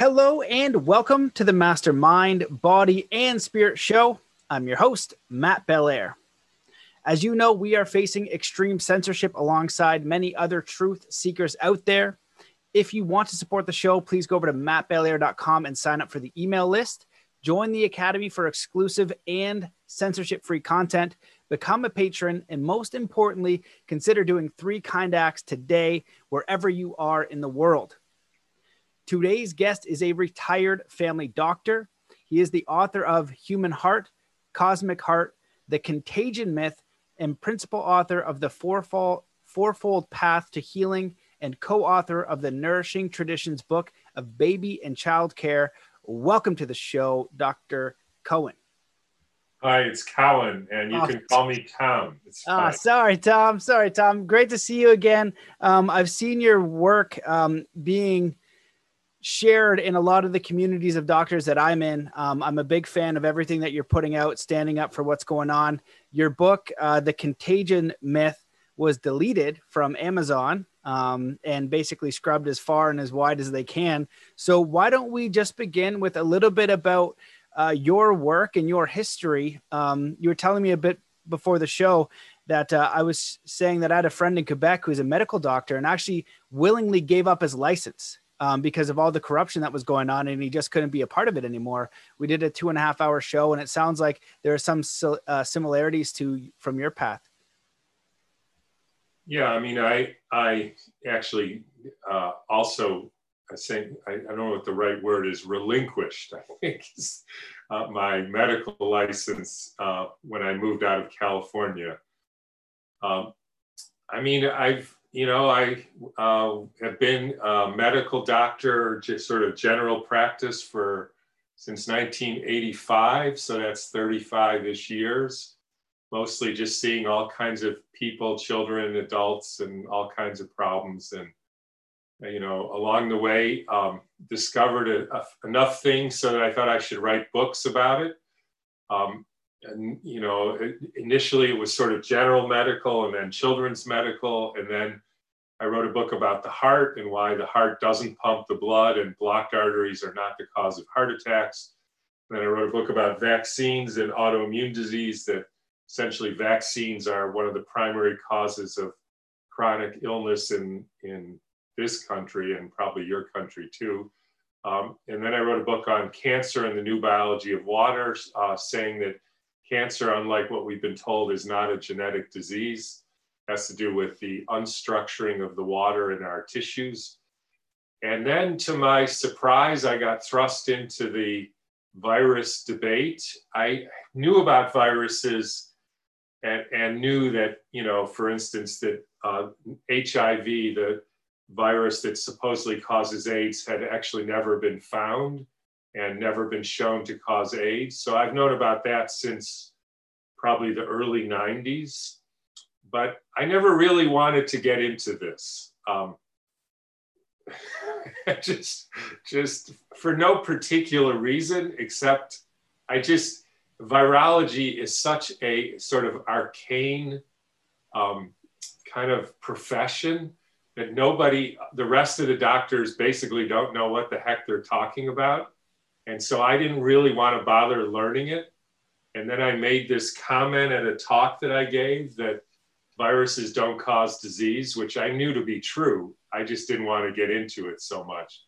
Hello and welcome to the Mastermind Body and Spirit Show. I'm your host, Matt Belair. As you know, we are facing extreme censorship alongside many other truth seekers out there. If you want to support the show, please go over to mattbelair.com and sign up for the email list. Join the Academy for exclusive and censorship free content. Become a patron. And most importantly, consider doing three kind acts today, wherever you are in the world. Today's guest is a retired family doctor. He is the author of Human Heart, Cosmic Heart, The Contagion Myth, and principal author of the Fourfold, Fourfold Path to Healing and co author of the Nourishing Traditions book of baby and child care Welcome to the show, Dr. Cohen. Hi, it's Cowan, and you oh, can call me Tom. Ah, sorry, Tom. Sorry, Tom. Great to see you again. Um, I've seen your work um, being shared in a lot of the communities of doctors that I'm in. Um, I'm a big fan of everything that you're putting out, standing up for what's going on. Your book, uh, The Contagion Myth, was deleted from Amazon um, and basically scrubbed as far and as wide as they can. So, why don't we just begin with a little bit about uh, your work and your history? Um, you were telling me a bit before the show that uh, I was saying that I had a friend in Quebec who's a medical doctor and actually willingly gave up his license. Um, because of all the corruption that was going on, and he just couldn't be a part of it anymore. We did a two and a half hour show, and it sounds like there are some uh, similarities to from your path. Yeah, I mean, I I actually uh, also I think I, don't know what the right word is relinquished. I think is, uh, my medical license uh, when I moved out of California. Um, I mean, I've you know I uh, have been a medical doctor, just sort of general practice for since 1985, so that's 35ish years mostly just seeing all kinds of people, children, adults, and all kinds of problems. And, you know, along the way, um, discovered a, a, enough things so that I thought I should write books about it. Um, and, you know, initially it was sort of general medical and then children's medical. And then I wrote a book about the heart and why the heart doesn't pump the blood and blocked arteries are not the cause of heart attacks. Then I wrote a book about vaccines and autoimmune disease that essentially vaccines are one of the primary causes of chronic illness in, in this country and probably your country too. Um, and then I wrote a book on cancer and the new biology of water, uh, saying that cancer, unlike what we've been told, is not a genetic disease. Has to do with the unstructuring of the water in our tissues. And then, to my surprise, I got thrust into the virus debate. I knew about viruses and, and knew that, you know, for instance, that uh, HIV, the virus that supposedly causes AIDS, had actually never been found and never been shown to cause AIDS. So I've known about that since probably the early 90s. But I never really wanted to get into this. Um, just, just for no particular reason, except I just, virology is such a sort of arcane um, kind of profession that nobody, the rest of the doctors basically don't know what the heck they're talking about. And so I didn't really want to bother learning it. And then I made this comment at a talk that I gave that viruses don't cause disease, which I knew to be true. I just didn't want to get into it so much.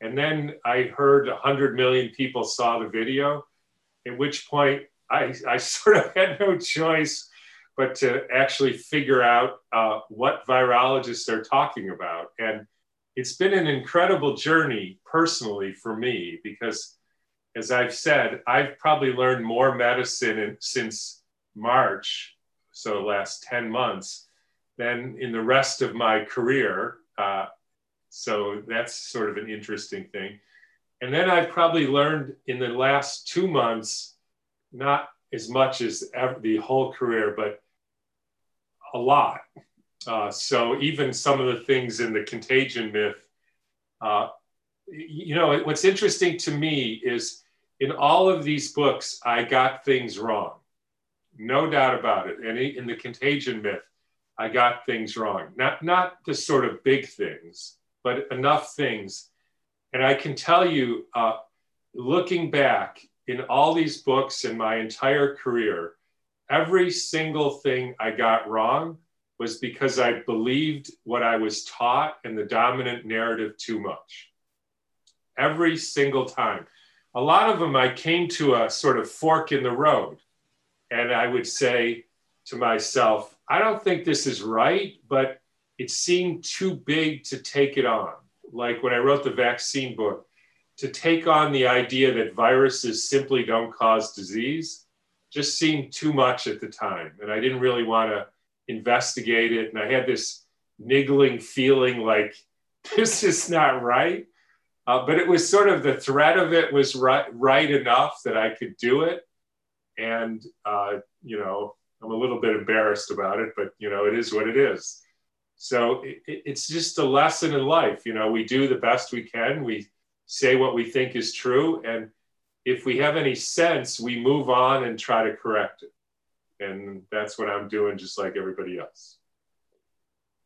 And then I heard 100 million people saw the video at which point I, I sort of had no choice but to actually figure out uh, what virologists are talking about. And it's been an incredible journey personally for me because, as I've said, I've probably learned more medicine in, since March, so the last 10 months, than in the rest of my career. Uh, so that's sort of an interesting thing. And then I've probably learned in the last two months, not as much as ever, the whole career, but a lot. Uh, so even some of the things in the contagion myth, uh, you know, what's interesting to me is in all of these books, I got things wrong. No doubt about it. And in the contagion myth, I got things wrong. Not, not the sort of big things, but enough things And I can tell you, uh, looking back in all these books in my entire career, every single thing I got wrong was because I believed what I was taught and the dominant narrative too much. Every single time. A lot of them, I came to a sort of fork in the road. And I would say to myself, I don't think this is right, but it seemed too big to take it on. Like when I wrote the vaccine book, to take on the idea that viruses simply don't cause disease just seemed too much at the time. And I didn't really want to investigate it. And I had this niggling feeling like this is not right. Uh, but it was sort of the threat of it was right, right enough that I could do it. And, uh, you know, I'm a little bit embarrassed about it, but, you know, it is what it is. So it, it's just a lesson in life. You know, we do the best we can. We say what we think is true. And if we have any sense, we move on and try to correct it and that's what I'm doing, just like everybody else.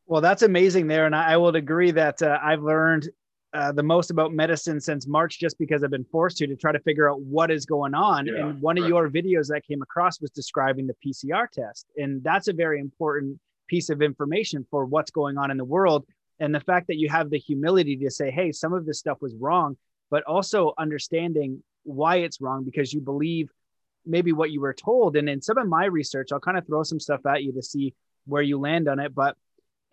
Well, that's amazing there, and I, will agree that uh, I've learned uh, the most about medicine since March, just because I've been forced to to try to figure out what is going on. Yeah, and one right. of your videos that came across was describing the PCR test, and that's a very important piece of information for what's going on in the world. And the fact that you have the humility to say, "Hey, some of this stuff was wrong," but also understanding why it's wrong because you believe maybe what you were told. And in some of my research, I'll kind of throw some stuff at you to see where you land on it. But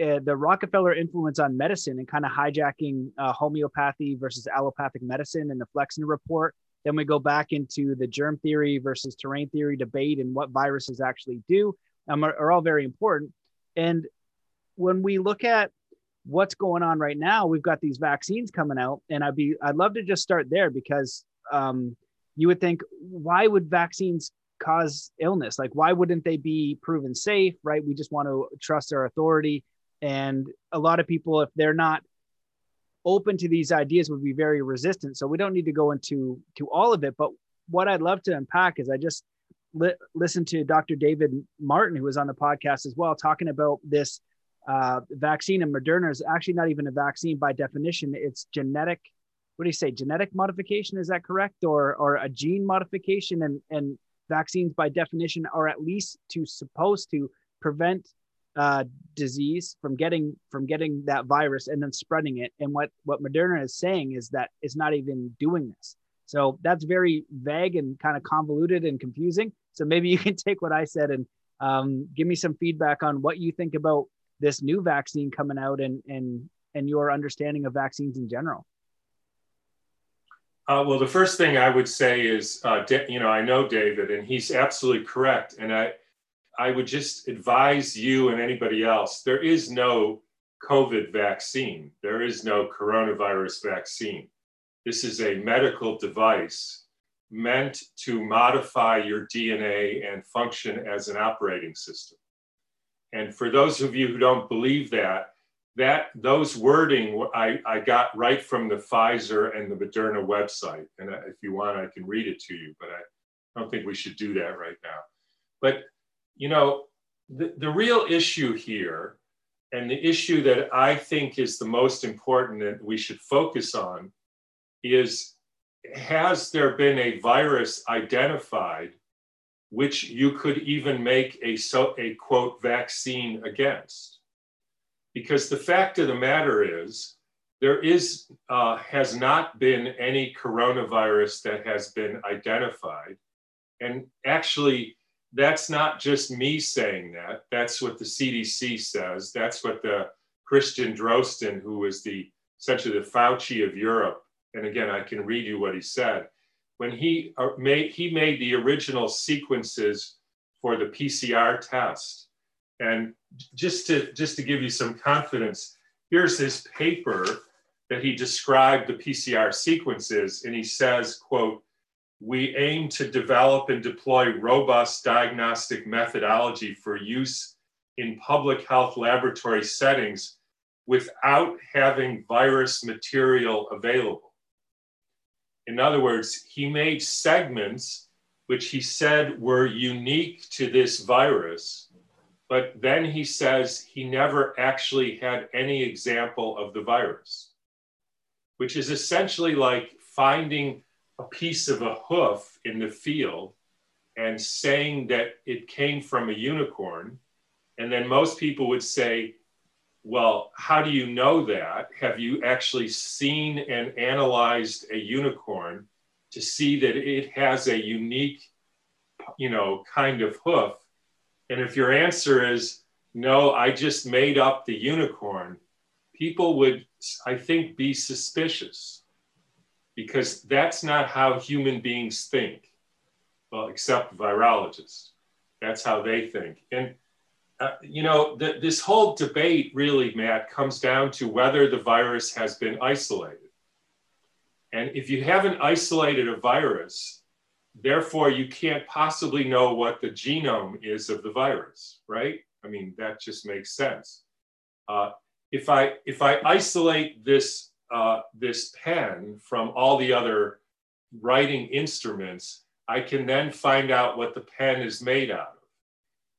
uh, the Rockefeller influence on medicine and kind of hijacking uh, homeopathy versus allopathic medicine and the Flexner report. Then we go back into the germ theory versus terrain theory debate and what viruses actually do um, are, are all very important. And when we look at what's going on right now, we've got these vaccines coming out, and I'd be I'd love to just start there because um, you would think why would vaccines cause illness like why wouldn't they be proven safe right we just want to trust our authority and a lot of people if they're not open to these ideas would be very resistant. So we don't need to go into to all of it. But what i'd love to unpack is i just li- listened to dr david martin who was on the podcast as well talking about this uh, vaccine. And moderna is actually not even a vaccine by definition. It's genetic what do you say? Genetic modification is that correct? Or or a gene modification? And and vaccines by definition are at least to supposed to prevent uh, disease from getting from getting that virus and then spreading it. And what what moderna is saying is that it's not even doing this. So that's very vague and kind of convoluted and confusing. So maybe you can take what i said and um, give me some feedback on what you think about this new vaccine coming out and and and your understanding of vaccines in general. Uh, well, the first thing I would say is, uh, you know, I know David, and he's absolutely correct. And I, I would just advise you and anybody else: there is no COVID vaccine. There is no coronavirus vaccine. This is a medical device meant to modify your DNA and function as an operating system. And for those of you who don't believe that, that those wording I, I got right from the Pfizer and the Moderna website. And uh, if you want, I can read it to you, but I don't think we should do that right now. But, you know, the, the real issue here, and the issue that I think is the most important that we should focus on, is has there been a virus identified which you could even make a, so, a quote vaccine against? because the fact of the matter is there is uh, has not been any coronavirus that has been identified and actually that's not just me saying that. That's what the cdc says. That's what the christian drosten who was the essentially the fauci of europe and again i can read you what he said. When he uh, made he made the original sequences for the pcr test and just to just to give you some confidence, here's his paper that he described the PCR sequences, and he says, quote, we aim to develop and deploy robust diagnostic methodology for use in public health laboratory settings without having virus material available. In other words, he made segments which he said were unique to this virus but then he says he never actually had any example of the virus, which is essentially like finding a piece of a hoof in the field and saying that it came from a unicorn. And then most people would say, well, how do you know that? Have you actually seen and analyzed a unicorn to see that it has a unique, you know, kind of hoof? And if your answer is no, I just made up the unicorn, people would, I think, be suspicious because that's not how human beings think. Well, except virologists. That's how they think. And uh, you know, the, this whole debate really, Matt, comes down to whether the virus has been isolated. And if you haven't isolated a virus, therefore you can't possibly know what the genome is of the virus, right? I mean, that just makes sense. Uh, if I if I isolate this uh, this pen from all the other writing instruments, I can then find out what the pen is made out of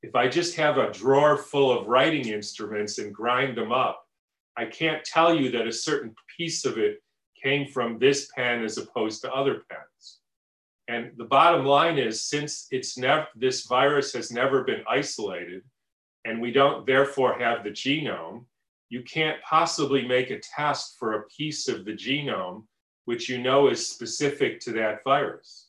if I just have a drawer full of writing instruments and grind them up, I can't tell you that a certain piece of it came from this pen as opposed to other pens. And the bottom line is since it's never this virus has never been isolated and we don't therefore have the genome, you can't possibly make a test for a piece of the genome which you know is specific to that virus.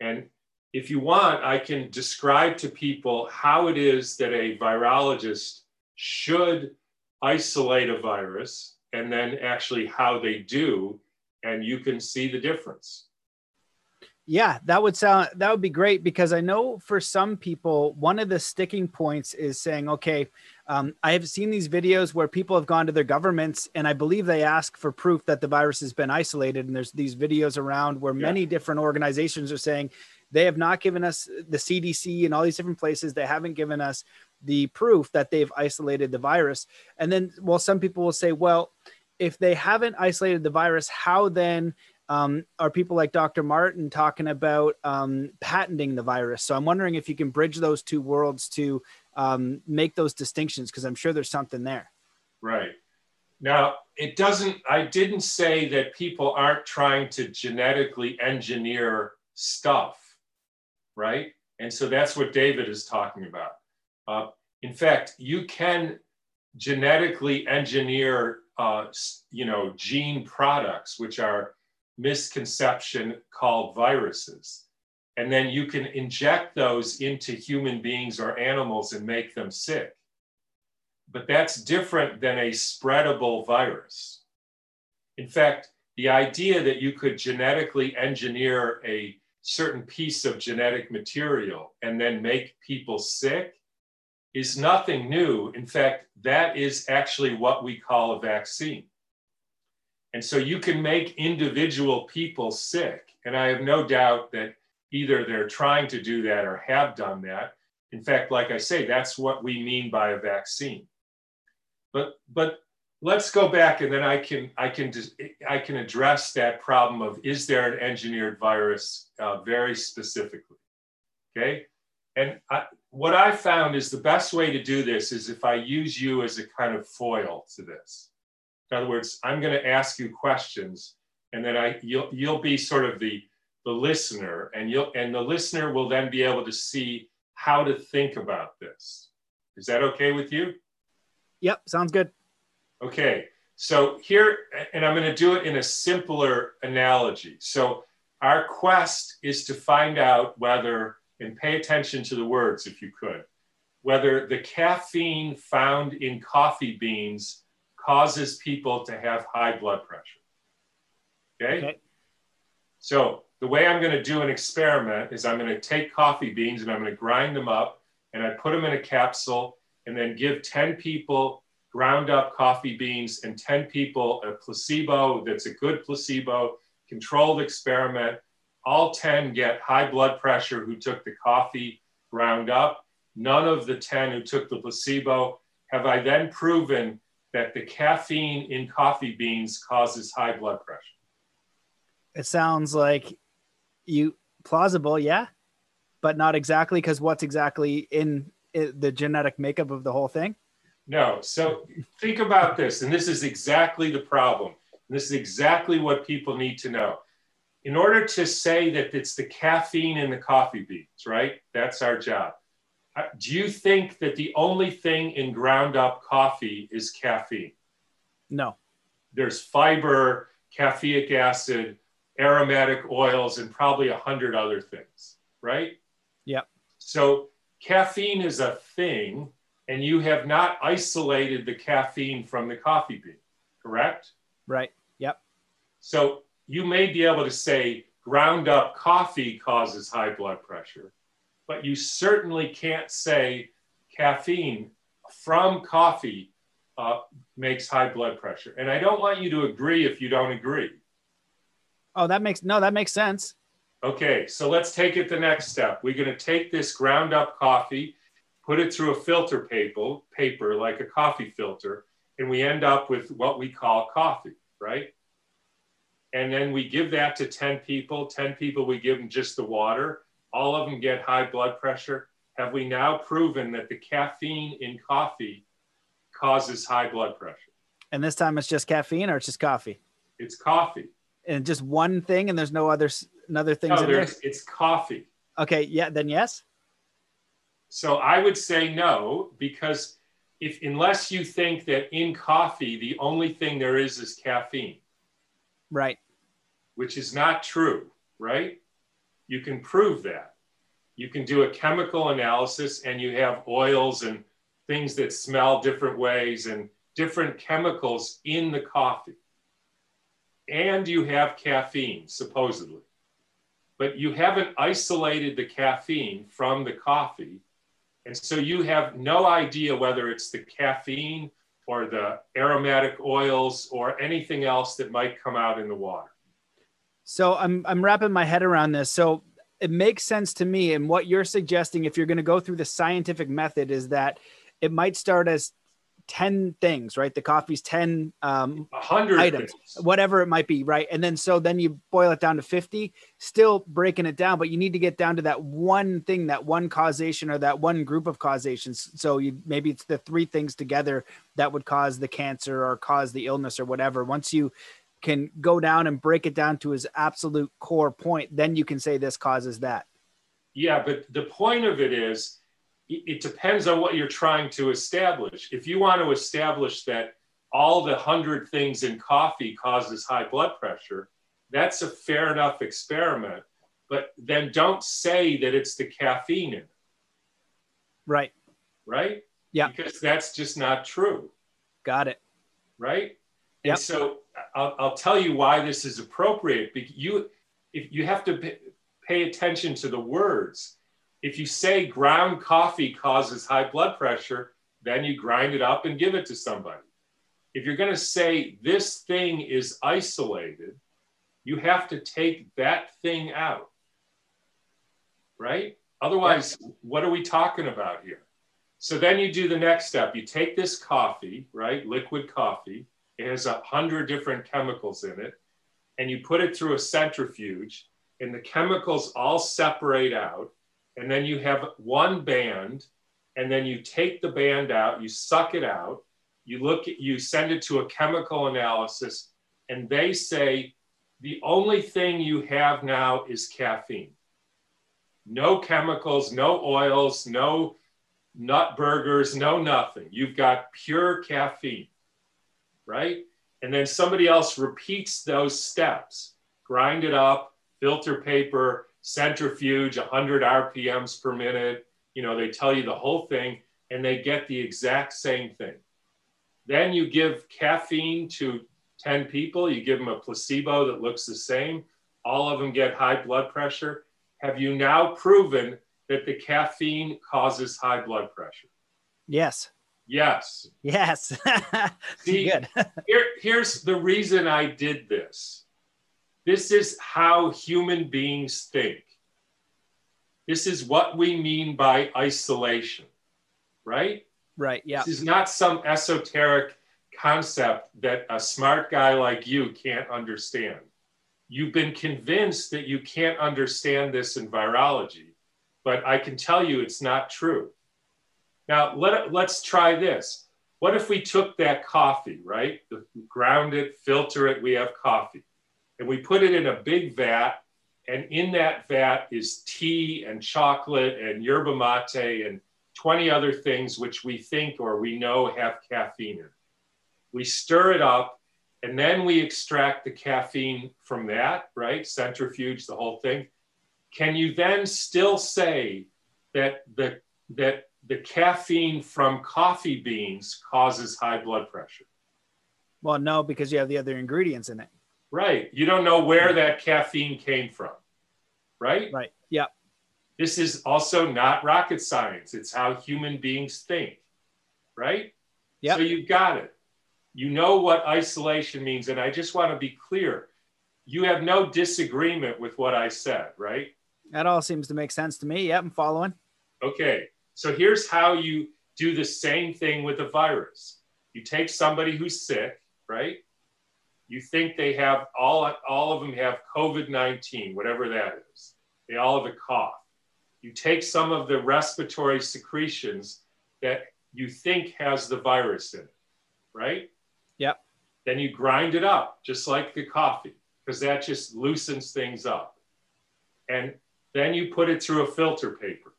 And if you want, I can describe to people how it is that a virologist should isolate a virus and then actually how they do, and you can see the difference. Yeah, that would sound that would be great because I know for some people one of the sticking points is saying, okay, um, I have seen these videos where people have gone to their governments and I believe they ask for proof that the virus has been isolated. And there's these videos around where yeah. many different organizations are saying, they have not given us the CDC and all these different places. They haven't given us the proof that they've isolated the virus. And then, well, some people will say, well, if they haven't isolated the virus, how then um, are people like Dr. Martin talking about um, patenting the virus? So I'm wondering if you can bridge those two worlds to um, make those distinctions, because I'm sure there's something there. Right. Now, it doesn't, I didn't say that people aren't trying to genetically engineer stuff right? And so that's what David is talking about. Uh, in fact, you can genetically engineer, uh, you know, gene products, which are misconception called viruses. And then you can inject those into human beings or animals and make them sick. But that's different than a spreadable virus. In fact, the idea that you could genetically engineer a certain piece of genetic material and then make people sick is nothing new. In fact, that is actually what we call a vaccine. And so you can make individual people sick. And I have no doubt that either they're trying to do that or have done that. In fact, like I say, that's what we mean by a vaccine. But, but let's go back and then I can I can I can address that problem of is there an engineered virus uh, very specifically, okay? And I, what I found is the best way to do this is if I use you as a kind of foil to this. In other words, I'm going to ask you questions, and then I you'll you'll be sort of the the listener, and you'll and the listener will then be able to see how to think about this. Is that okay with you? Yep, sounds good. Okay, so here, and I'm going to do it in a simpler analogy. So our quest is to find out whether, and pay attention to the words if you could, whether the caffeine found in coffee beans causes people to have high blood pressure. Okay? okay. So the way I'm going to do an experiment is I'm going to take coffee beans and I'm going to grind them up and I put them in a capsule and then give 10 people ground up coffee beans and 10 people a placebo that's a good placebo, controlled experiment. All 10 get high blood pressure who took the coffee ground up. None of the 10 who took the placebo. Have I then proven that the caffeine in coffee beans causes high blood pressure? It sounds like you plausible, yeah, but not exactly because what's exactly in the genetic makeup of the whole thing? No. So think about this, and this is exactly the problem. This is exactly what people need to know. In order to say that it's the caffeine in the coffee beans, right? That's our job. Uh, do you think that the only thing in ground up coffee is caffeine? No. There's fiber, caffeic acid, aromatic oils, and probably a hundred other things, right? Yep. So caffeine is a thing, and you have not isolated the caffeine from the coffee bean, correct? Right. Yep. So you may be able to say ground up coffee causes high blood pressure, but you certainly can't say caffeine from coffee uh, makes high blood pressure. And I don't want you to agree if you don't agree. Oh, that makes no, that makes sense. Okay, so let's take it the next step. We're going to take this ground up coffee, put it through a filter paper, paper like a coffee filter, and we end up with what we call coffee, right? And then we give that to 10 people. 10 people, we give them just the water. All of them get high blood pressure. Have we now proven that the caffeine in coffee causes high blood pressure? And this time it's just caffeine or it's just coffee? It's coffee. And just one thing and there's no other another things no, in there? It's coffee. Okay, yeah, then yes. So I would say no, because if unless you think that in coffee the only thing there is is caffeine. Right. Which is not true, right? You can prove that. You can do a chemical analysis and you have oils and things that smell different ways and different chemicals in the coffee. And you have caffeine, supposedly but you haven't isolated the caffeine from the coffee. And so you have no idea whether it's the caffeine or the aromatic oils or anything else that might come out in the water. So I'm I'm wrapping my head around this. So it makes sense to me and what you're suggesting if you're going to go through the scientific method is that it might start as 10 things, right? The coffee's 10 um, 100 items, things. whatever it might be, right? And then so then you boil it down to 50, still breaking it down, but you need to get down to that one thing, that one causation or that one group of causations. So you maybe it's the three things together that would cause the cancer or cause the illness or whatever. Once you can go down and break it down to his absolute core point, then you can say this causes that. Yeah, but the point of it is it depends on what you're trying to establish. If you want to establish that all the hundred things in coffee causes high blood pressure, that's a fair enough experiment. But then don't say that it's the caffeine in it. Right. Right? Yeah. Because that's just not true. Got it. Right? Yep. And so I'll, I'll tell you why this is appropriate. Because you, if you have to pay attention to the words if you say ground coffee causes high blood pressure, then you grind it up and give it to somebody. If you're going to say this thing is isolated, you have to take that thing out. Right? Otherwise, what are we talking about here? So then you do the next step. You take this coffee, right? Liquid coffee. It has a hundred different chemicals in it. And you put it through a centrifuge, and the chemicals all separate out and then you have one band, and then you take the band out, you suck it out, you look at, you send it to a chemical analysis, and they say the only thing you have now is caffeine. No chemicals, no oils, no nut burgers, no nothing. You've got pure caffeine, right? And then somebody else repeats those steps, grind it up, filter paper, centrifuge, 100 RPMs per minute. You know, they tell you the whole thing and they get the exact same thing. Then you give caffeine to 10 people, you give them a placebo that looks the same. All of them get high blood pressure. Have you now proven that the caffeine causes high blood pressure? Yes. Yes. Yes. See, Good. here, here's the reason I did this. This is how human beings think. This is what we mean by isolation, right? Right. Yeah. This is not some esoteric concept that a smart guy like you can't understand. You've been convinced that you can't understand this in virology, but I can tell you it's not true. Now, let, let's try this. what if we took that coffee, right? Ground it, filter it, we have coffee. And we put it in a big vat, and in that vat is tea and chocolate and yerba mate and 20 other things which we think or we know have caffeine in. We stir it up, and then we extract the caffeine from that, right? Centrifuge, the whole thing. Can you then still say that the that the caffeine from coffee beans causes high blood pressure. Well, no, because you have the other ingredients in it. Right. You don't know where that caffeine came from. Right? Right. Yeah. This is also not rocket science. It's how human beings think. Right? Yeah. So you got it. You know what isolation means. And I just want to be clear. You have no disagreement with what I said, right? That all seems to make sense to me. Yep, I'm following. Okay. So here's how you do the same thing with a virus. You take somebody who's sick, right? You think they have all, all of them have COVID 19, whatever that is. They all have a cough. You take some of the respiratory secretions that you think has the virus in it, right? Yep. Then you grind it up, just like the coffee, because that just loosens things up. And then you put it through a filter paper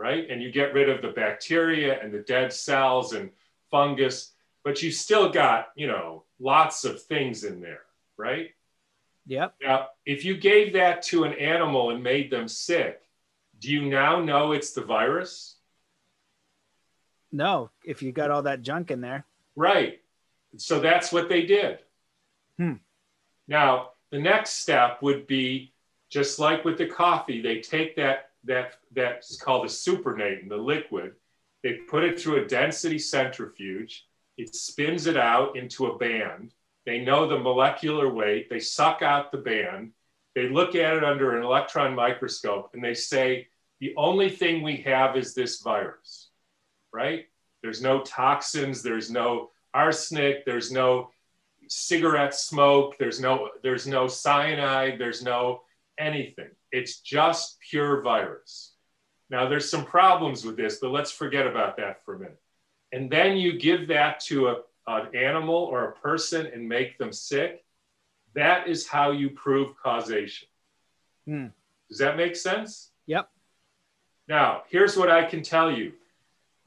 right? And you get rid of the bacteria and the dead cells and fungus, but you still got, you know, lots of things in there, right? Yep. Now, if you gave that to an animal and made them sick, do you now know it's the virus? No, if you got all that junk in there. Right. So that's what they did. Hmm. Now, the next step would be just like with the coffee, they take that that that's called a supernatant, the liquid. They put it through a density centrifuge. It spins it out into a band. They know the molecular weight. They suck out the band. They look at it under an electron microscope and they say, the only thing we have is this virus, right? There's no toxins, there's no arsenic, there's no cigarette smoke, there's no, there's no cyanide, there's no anything. It's just pure virus. Now, there's some problems with this, but let's forget about that for a minute. And then you give that to a, an animal or a person and make them sick. That is how you prove causation. Hmm. Does that make sense? Yep. Now, here's what I can tell you.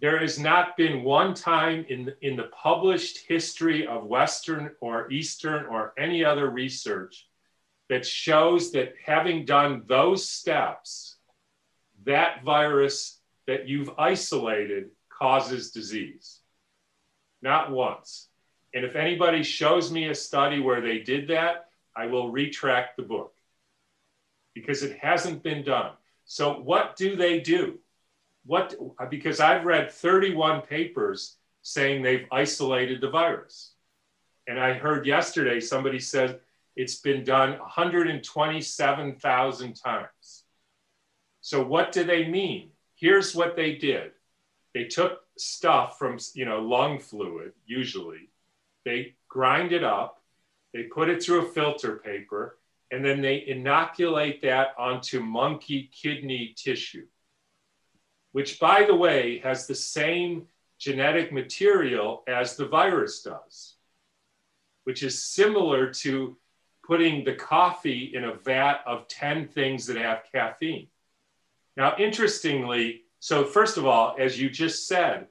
There has not been one time in, in the published history of Western or Eastern or any other research that shows that having done those steps, that virus that you've isolated causes disease. Not once. And if anybody shows me a study where they did that, I will retract the book because it hasn't been done. So, what do they do? What, because I've read 31 papers saying they've isolated the virus. And I heard yesterday somebody said it's been done 127,000 times. So what do they mean? Here's what they did. They took stuff from, you know, lung fluid, usually. They grind it up, they put it through a filter paper, and then they inoculate that onto monkey kidney tissue, which, by the way, has the same genetic material as the virus does, which is similar to putting the coffee in a vat of 10 things that have caffeine. Now, interestingly, so first of all, as you just said,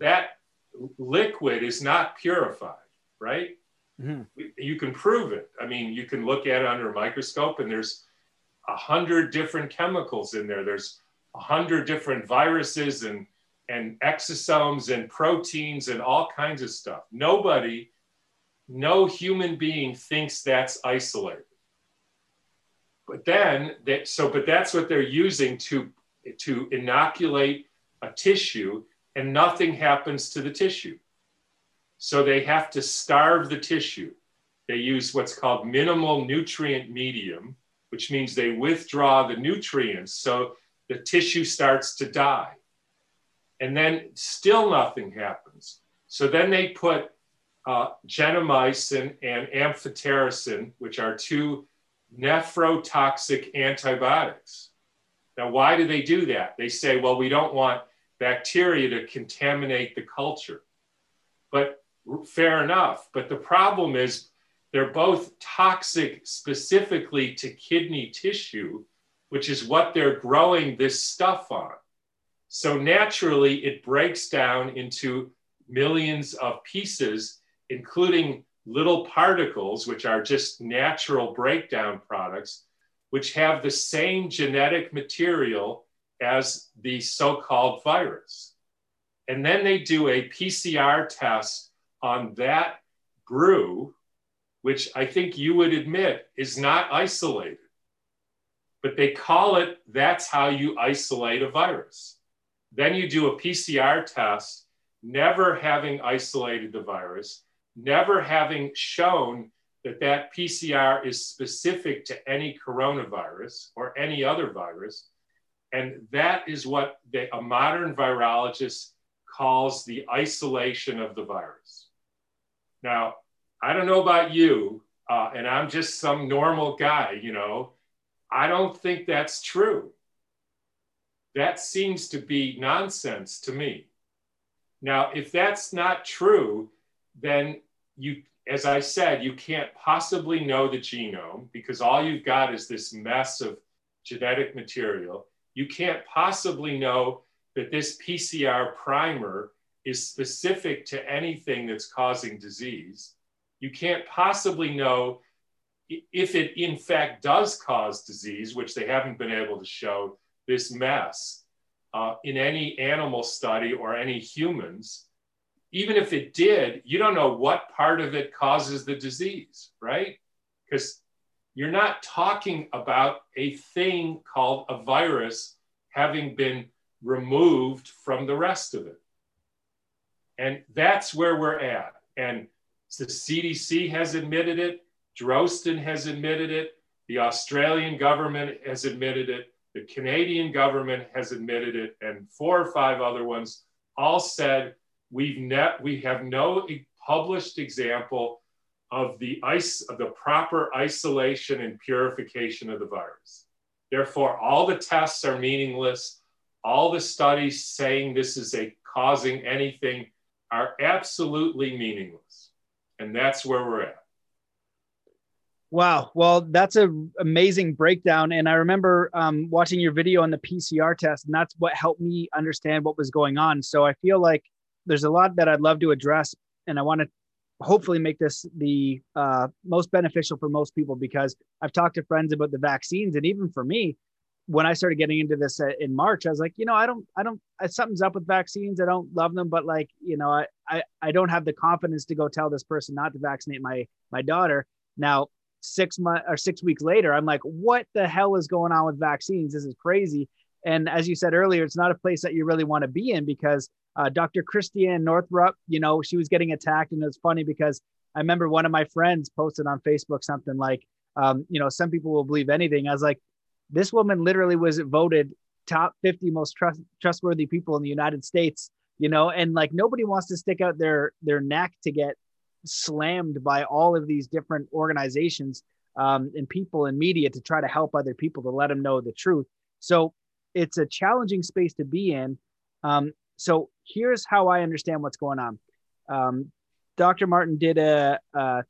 that liquid is not purified, right? Mm-hmm. You can prove it. I mean, you can look at it under a microscope and there's a hundred different chemicals in there. There's a hundred different viruses and, and exosomes and proteins and all kinds of stuff. Nobody no human being thinks that's isolated. But then, that, so, but that's what they're using to, to inoculate a tissue, and nothing happens to the tissue. So they have to starve the tissue. They use what's called minimal nutrient medium, which means they withdraw the nutrients. So the tissue starts to die. And then still nothing happens. So then they put uh, gentamicin and amphotericin, which are two nephrotoxic antibiotics. Now, why do they do that? They say, well, we don't want bacteria to contaminate the culture. but fair enough. But the problem is they're both toxic specifically to kidney tissue, which is what they're growing this stuff on. So naturally, it breaks down into millions of pieces, including little particles, which are just natural breakdown products, which have the same genetic material as the so called virus. And then they do a PCR test on that brew, which I think you would admit is not isolated. But they call it that's how you isolate a virus. Then you do a PCR test, never having isolated the virus, never having shown that that PCR is specific to any coronavirus or any other virus. And that is what a modern virologist calls the isolation of the virus. Now, I don't know about you, uh, and I'm just some normal guy, you know, I don't think that's true. That seems to be nonsense to me. Now, if that's not true, then you, as I said, you can't possibly know the genome because all you've got is this mess of genetic material. You can't possibly know that this PCR primer is specific to anything that's causing disease. You can't possibly know if it in fact does cause disease, which they haven't been able to show this mess uh, in any animal study or any humans. Even if it did, you don't know what part of it causes the disease, right? Because you're not talking about a thing called a virus having been removed from the rest of it. And that's where we're at. And the CDC has admitted it, Drosten has admitted it, the Australian government has admitted it, the Canadian government has admitted it, and four or five other ones all said we've net we have no published example of the ice of the proper isolation and purification of the virus. Therefore, all the tests are meaningless all the studies saying this is a causing anything are absolutely meaningless. And that's where we're at. Wow. Well, that's an amazing breakdown. And I remember um, watching your video on the PCR test, and that's what helped me understand what was going on. So I feel like there's a lot that I'd love to address, and I want to hopefully make this the uh, most beneficial for most people because I've talked to friends about the vaccines, and even for me, when I started getting into this uh, in March, I was like, you know, I don't, I don't, something's up with vaccines. I don't love them, but like, you know, I, I, I don't have the confidence to go tell this person not to vaccinate my, my daughter. Now, six months or six weeks later, I'm like, what the hell is going on with vaccines? This is crazy. And as you said earlier, it's not a place that you really want to be in because uh, Dr. Christiane Northrup, you know, she was getting attacked. And it's funny because I remember one of my friends posted on Facebook something like, um, you know, some people will believe anything. I was like, this woman literally was voted top 50 most trust, trustworthy people in the United States, you know, and like nobody wants to stick out their their neck to get slammed by all of these different organizations um, and people and media to try to help other people to let them know the truth. So it's a challenging space to be in. Um, so here's how I understand what's going on. Um, Dr. Martin did a, a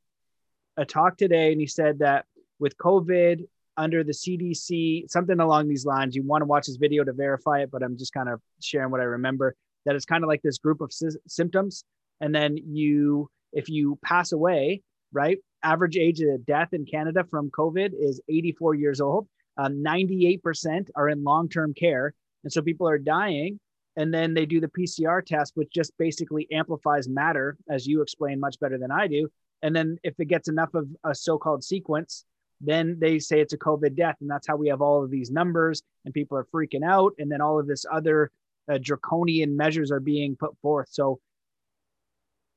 a talk today, and he said that with COVID under the CDC, something along these lines. You want to watch this video to verify it, but I'm just kind of sharing what I remember. That it's kind of like this group of sy- symptoms, and then you, if you pass away, right? Average age of death in Canada from COVID is 84 years old. Um, 98% are in long-term care, and so people are dying. And then they do the PCR test, which just basically amplifies matter, as you explain much better than I do. And then if it gets enough of a so-called sequence, then they say it's a COVID death. And that's how we have all of these numbers and people are freaking out. And then all of this other uh, draconian measures are being put forth. So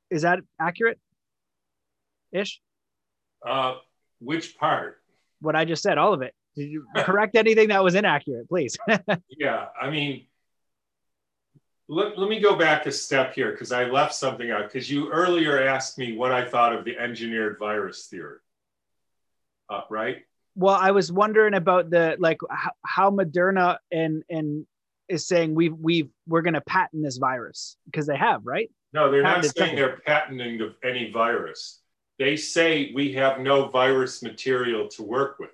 is that accurate ish? Uh, which part? What I just said, all of it. Did you correct anything that was inaccurate, please? yeah. I mean, let, let me go back a step here because I left something out because you earlier asked me what I thought of the engineered virus theory uh, right? Well, I was wondering about the like how, how Moderna and and is saying we've we've we're going to patent this virus because they have, right? No, they're patented not saying something. they're patenting of any virus. They say we have no virus material to work with.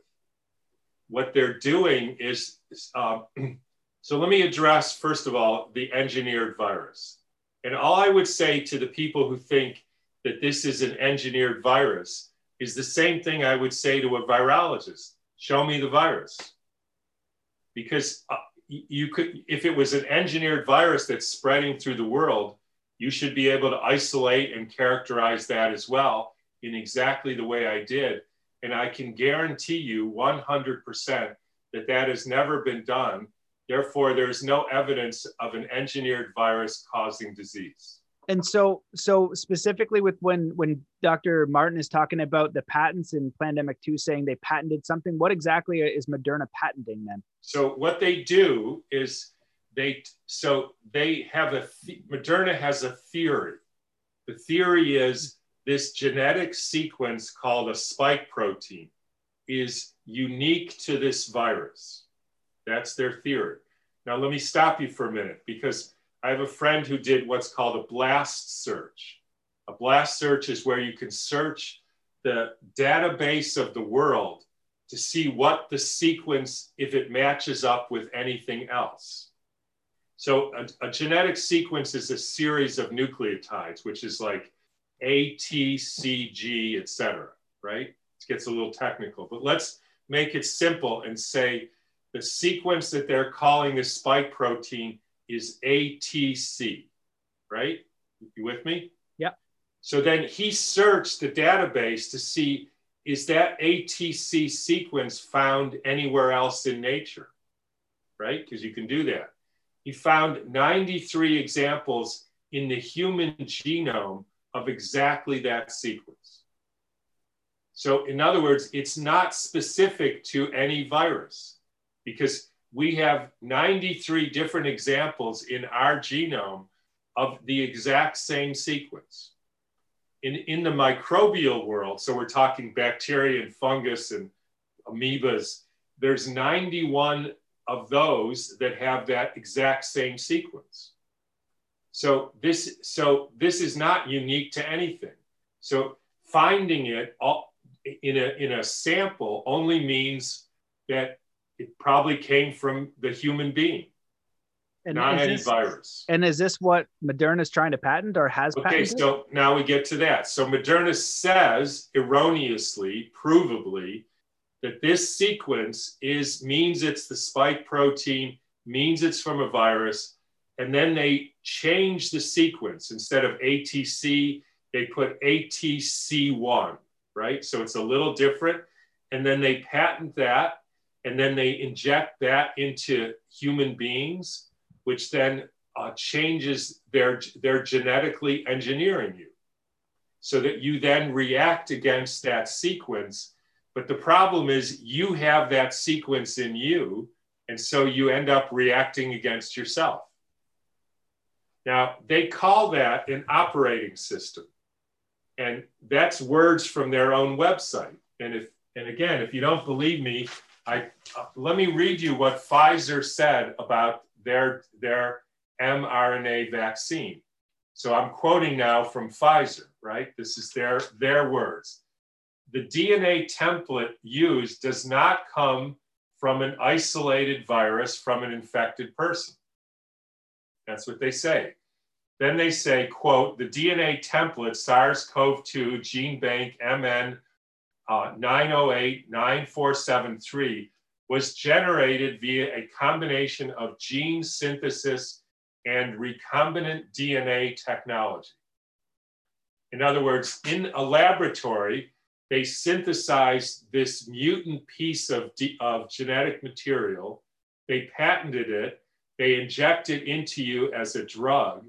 What they're doing is, uh, so let me address first of all the engineered virus. And all I would say to the people who think that this is an engineered virus is the same thing I would say to a virologist show me the virus. Because uh, you could, if it was an engineered virus that's spreading through the world, you should be able to isolate and characterize that as well in exactly the way I did. And I can guarantee you 100% that that has never been done. Therefore, there's no evidence of an engineered virus causing disease. And so so specifically with when when dr martin is talking about the patents in Plandemic 2 saying they patented something what exactly is moderna patenting then? So what they do is they so they have a moderna has a theory. The theory is this genetic sequence called a spike protein is unique to this virus that's their theory now let me stop you for a minute because I have a friend who did what's called a blast search. A blast search is where you can search the database of the world to see what the sequence, if it matches up with anything else. So a, a genetic sequence is a series of nucleotides, which is like A, T, C, G, et cetera, right? It gets a little technical, but let's make it simple and say the sequence that they're calling a spike protein is ATC, right? You with me? Yeah. So then he searched the database to see is that ATC sequence found anywhere else in nature, right? Because you can do that. He found 93 examples in the human genome of exactly that sequence. So, in other words, it's not specific to any virus because we have 93 different examples in our genome of the exact same sequence. In, in the microbial world, so we're talking bacteria and fungus and amoebas, there's 91 of those that have that exact same sequence. So this, so this is not unique to anything. So finding it all, in, a, in a sample only means that it probably came from the human being, and not any this, virus. And is this what Moderna is trying to patent or has okay, patented? so now we get to that. So Moderna says erroneously, provably, that this sequence is means it's the spike protein, means it's from a virus, and then they change the sequence. Instead of ATC, they put ATC1, right? So it's a little different. And then they patent that and then they inject that into human beings, which then uh, changes their, their genetically engineering you so that you then react against that sequence. But the problem is you have that sequence in you, and so you end up reacting against yourself. Now, they call that an operating system. And that's words from their own website. And if and again, if you don't believe me, I, uh, let me read you what Pfizer said about their, their mRNA vaccine. So I'm quoting now from Pfizer, right? This is their, their words. The DNA template used does not come from an isolated virus from an infected person. That's what they say. Then they say, quote, the DNA template SARS-CoV-2 GenBank MN uh, 908 9473 was generated via a combination of gene synthesis and recombinant DNA technology. In other words, in a laboratory, they synthesized this mutant piece of, of genetic material, they patented it, they inject it into you as a drug.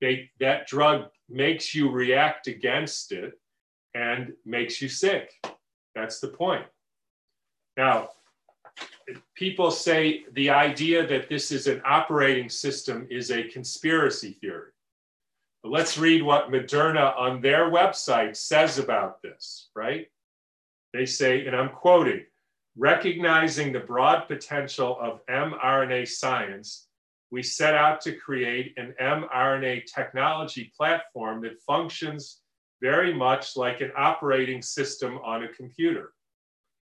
They, that drug makes you react against it and makes you sick. That's the point. Now, people say the idea that this is an operating system is a conspiracy theory. But let's read what Moderna on their website says about this, right? They say, and I'm quoting, recognizing the broad potential of mRNA science, we set out to create an mRNA technology platform that functions very much like an operating system on a computer.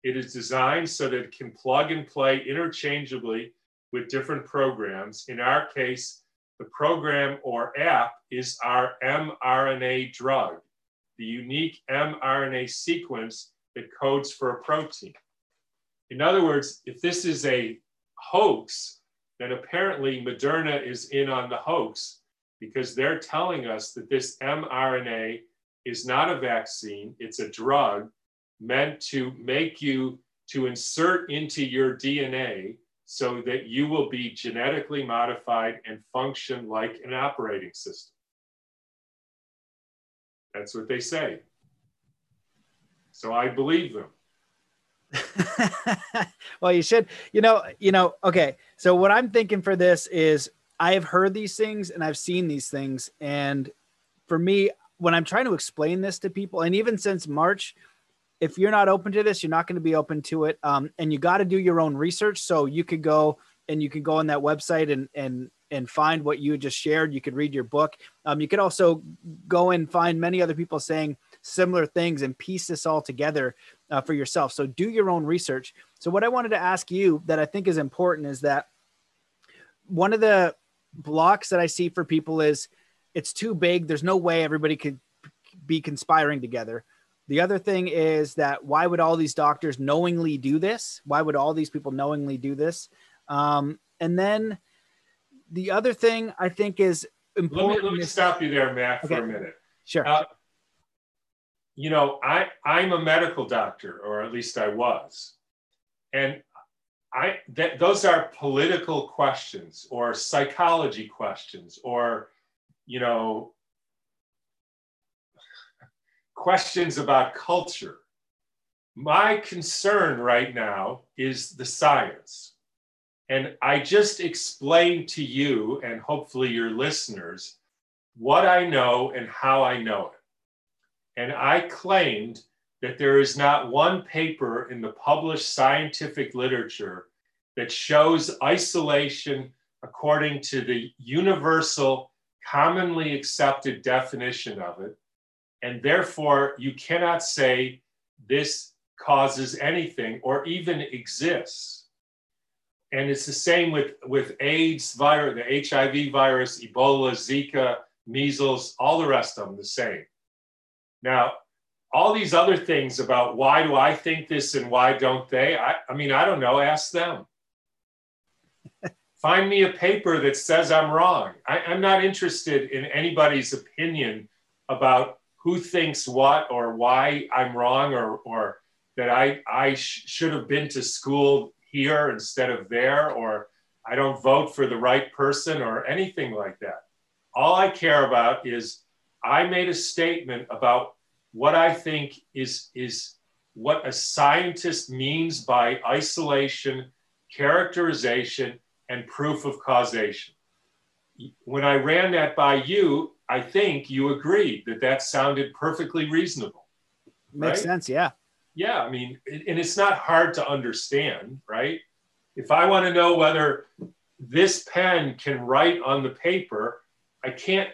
It is designed so that it can plug and play interchangeably with different programs. In our case, the program or app is our mRNA drug, the unique mRNA sequence that codes for a protein. In other words, if this is a hoax, then apparently Moderna is in on the hoax because they're telling us that this mRNA is not a vaccine, it's a drug meant to make you to insert into your DNA so that you will be genetically modified and function like an operating system. That's what they say. So I believe them. well, you should, you know, you know, okay. So what I'm thinking for this is I have heard these things and I've seen these things. And for me, when I'm trying to explain this to people, and even since March, if you're not open to this, you're not going to be open to it. Um, and you got to do your own research. So you could go and you can go on that website and and and find what you just shared. You could read your book. Um, you could also go and find many other people saying similar things and piece this all together uh, for yourself. So do your own research. So what I wanted to ask you that I think is important is that one of the blocks that I see for people is it's too big. There's no way everybody could be conspiring together. The other thing is that why would all these doctors knowingly do this? Why would all these people knowingly do this? Um, and then the other thing I think is important. Let me, let me stop you there, Matt, okay. for a minute. Sure. Uh, you know, I, I'm a medical doctor, or at least I was. And I, that, those are political questions or psychology questions or, you know, questions about culture. My concern right now is the science. And I just explained to you and hopefully your listeners what I know and how I know it. And I claimed that there is not one paper in the published scientific literature that shows isolation according to the universal, commonly accepted definition of it. And therefore, you cannot say this causes anything or even exists and it's the same with with AIDS virus, the HIV virus, Ebola, Zika, measles, all the rest of them the same. Now, all these other things about why do I think this and why don't they? I, I mean, I don't know. Ask them. Find me a paper that says I'm wrong. I, I'm not interested in anybody's opinion about who thinks what or why I'm wrong or, or that I, I sh- should have been to school here instead of there, or I don't vote for the right person, or anything like that. All I care about is I made a statement about what I think is, is what a scientist means by isolation, characterization, and proof of causation. When I ran that by you, I think you agreed that that sounded perfectly reasonable. Makes right? sense, yeah yeah, I mean, and it's not hard to understand, right? If I want to know whether this pen can write on the paper, I can't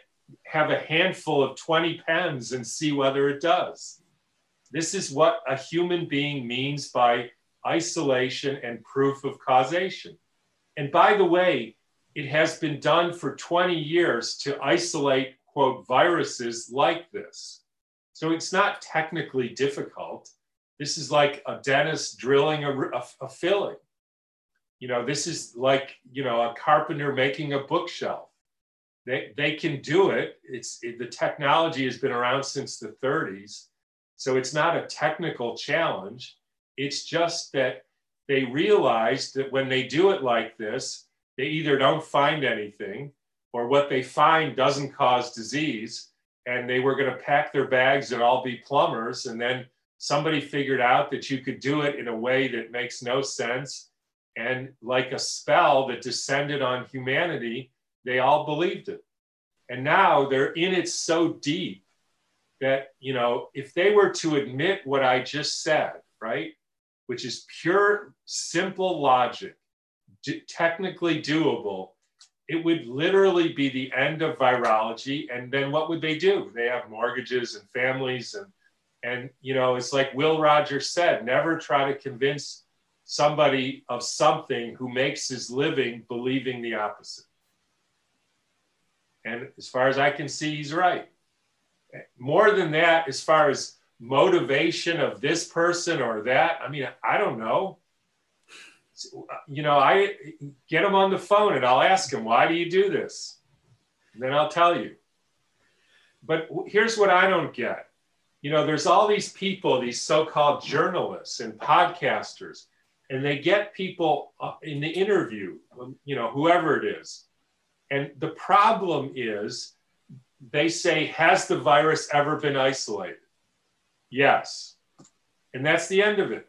have a handful of 20 pens and see whether it does. This is what a human being means by isolation and proof of causation. And by the way, it has been done for 20 years to isolate, quote, viruses like this. So it's not technically difficult. This is like a dentist drilling a, a, a filling. You know, this is like, you know, a carpenter making a bookshelf. They, they can do it. It's it, the technology has been around since the 30s. So it's not a technical challenge. It's just that they realize that when they do it like this, they either don't find anything or what they find doesn't cause disease. And they were going to pack their bags and all be plumbers and then somebody figured out that you could do it in a way that makes no sense. And like a spell that descended on humanity, they all believed it. And now they're in it so deep that, you know, if they were to admit what I just said, right, which is pure, simple logic, d- technically doable, it would literally be the end of virology. And then what would they do? They have mortgages and families and and you know, it's like Will Rogers said, never try to convince somebody of something who makes his living believing the opposite. And as far as I can see, he's right. More than that, as far as motivation of this person or that, I mean, I don't know. You know, I get them on the phone and I'll ask them, why do you do this? And then I'll tell you. But here's what I don't get. You know, there's all these people, these so called journalists and podcasters, and they get people uh, in the interview, you know, whoever it is, and the problem is they say, Has the virus ever been isolated? Yes. And that's the end of it.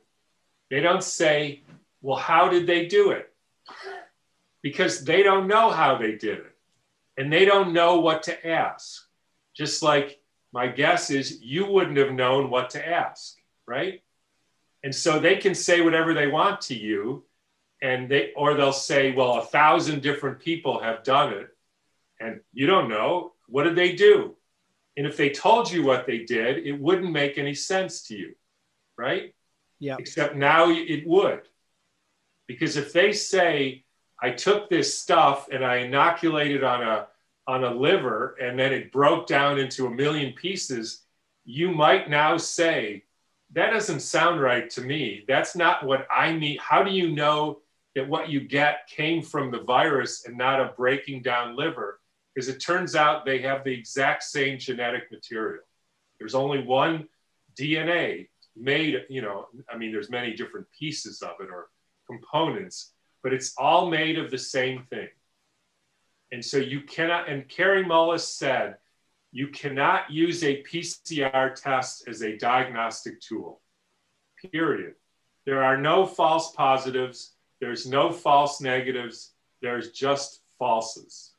They don't say, Well, how did they do it? Because they don't know how they did it. And they don't know what to ask. Just like my guess is you wouldn't have known what to ask, right? And so they can say whatever they want to you and they or they'll say well a thousand different people have done it and you don't know what did they do and if they told you what they did it wouldn't make any sense to you right? Yeah. Except now it would. Because if they say i took this stuff and i inoculated on a on a liver and then it broke down into a million pieces you might now say that doesn't sound right to me. That's not what i need. How do you know that what you get came from the virus and not a breaking down liver, because it turns out they have the exact same genetic material. There's only one DNA made, you know, I mean, there's many different pieces of it or components, but it's all made of the same thing. And so you cannot, and Kary Mullis said, you cannot use a PCR test as a diagnostic tool, period. There are no false positives there's no false negatives. There's just falses.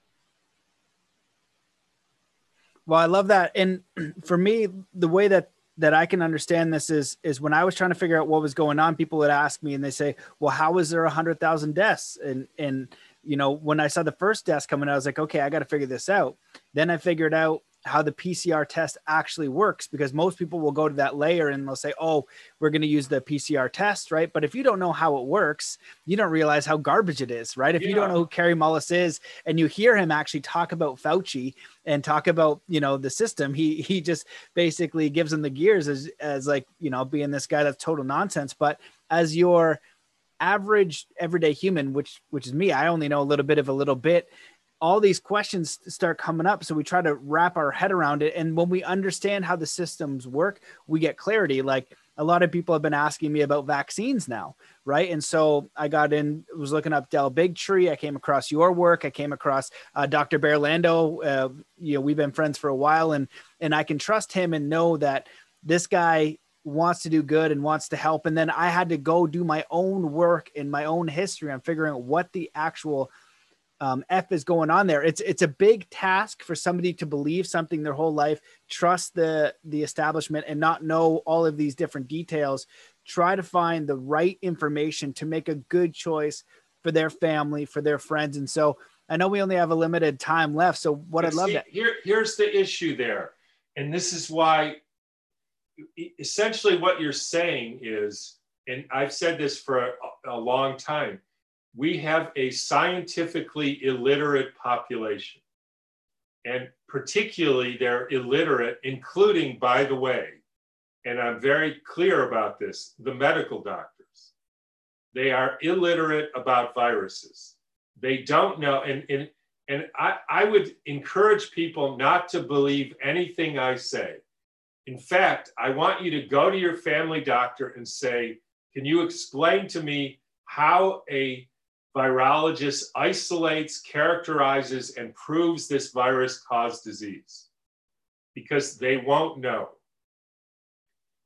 Well, I love that. And for me, the way that that I can understand this is is when I was trying to figure out what was going on, people would ask me and they say, "Well, how is there a hundred thousand deaths?" And and you know, when I saw the first deaths coming, I was like, "Okay, I got to figure this out." Then I figured out how the PCR test actually works because most people will go to that layer and they'll say, "Oh, we're going to use the PCR test," right? But if you don't know how it works, you don't realize how garbage it is, right? If yeah. you don't know who Kary Mullis is and you hear him actually talk about Fauci and talk about, you know, the system, he he just basically gives him the gears as as like, you know, being this guy that's total nonsense, but as your average everyday human which which is me i only know a little bit of a little bit all these questions start coming up. So we try to wrap our head around it. And when we understand how the systems work, we get clarity. Like a lot of people have been asking me about vaccines now, right? And so I got in, was looking up Del Bigtree. I came across your work. I came across uh, Dr. Bear Lando. Uh, you know, we've been friends for a while, and and I can trust him and know that this guy wants to do good and wants to help. And then I had to go do my own work in my own history on figuring out what the actual um, F is going on there. It's it's a big task for somebody to believe something their whole life, trust the the establishment, and not know all of these different details. Try to find the right information to make a good choice for their family, for their friends, and so I know we only have a limited time left. So what I'd love see, here here's the issue there, and this is why essentially what you're saying is, and I've said this for a, a long time we have a scientifically illiterate population. And particularly, they're illiterate, including, by the way, and I'm very clear about this the medical doctors. They are illiterate about viruses. They don't know. And, and, and I, I would encourage people not to believe anything I say. In fact, I want you to go to your family doctor and say, Can you explain to me how a virologist isolates, characterizes, and proves this virus caused disease because they won't know.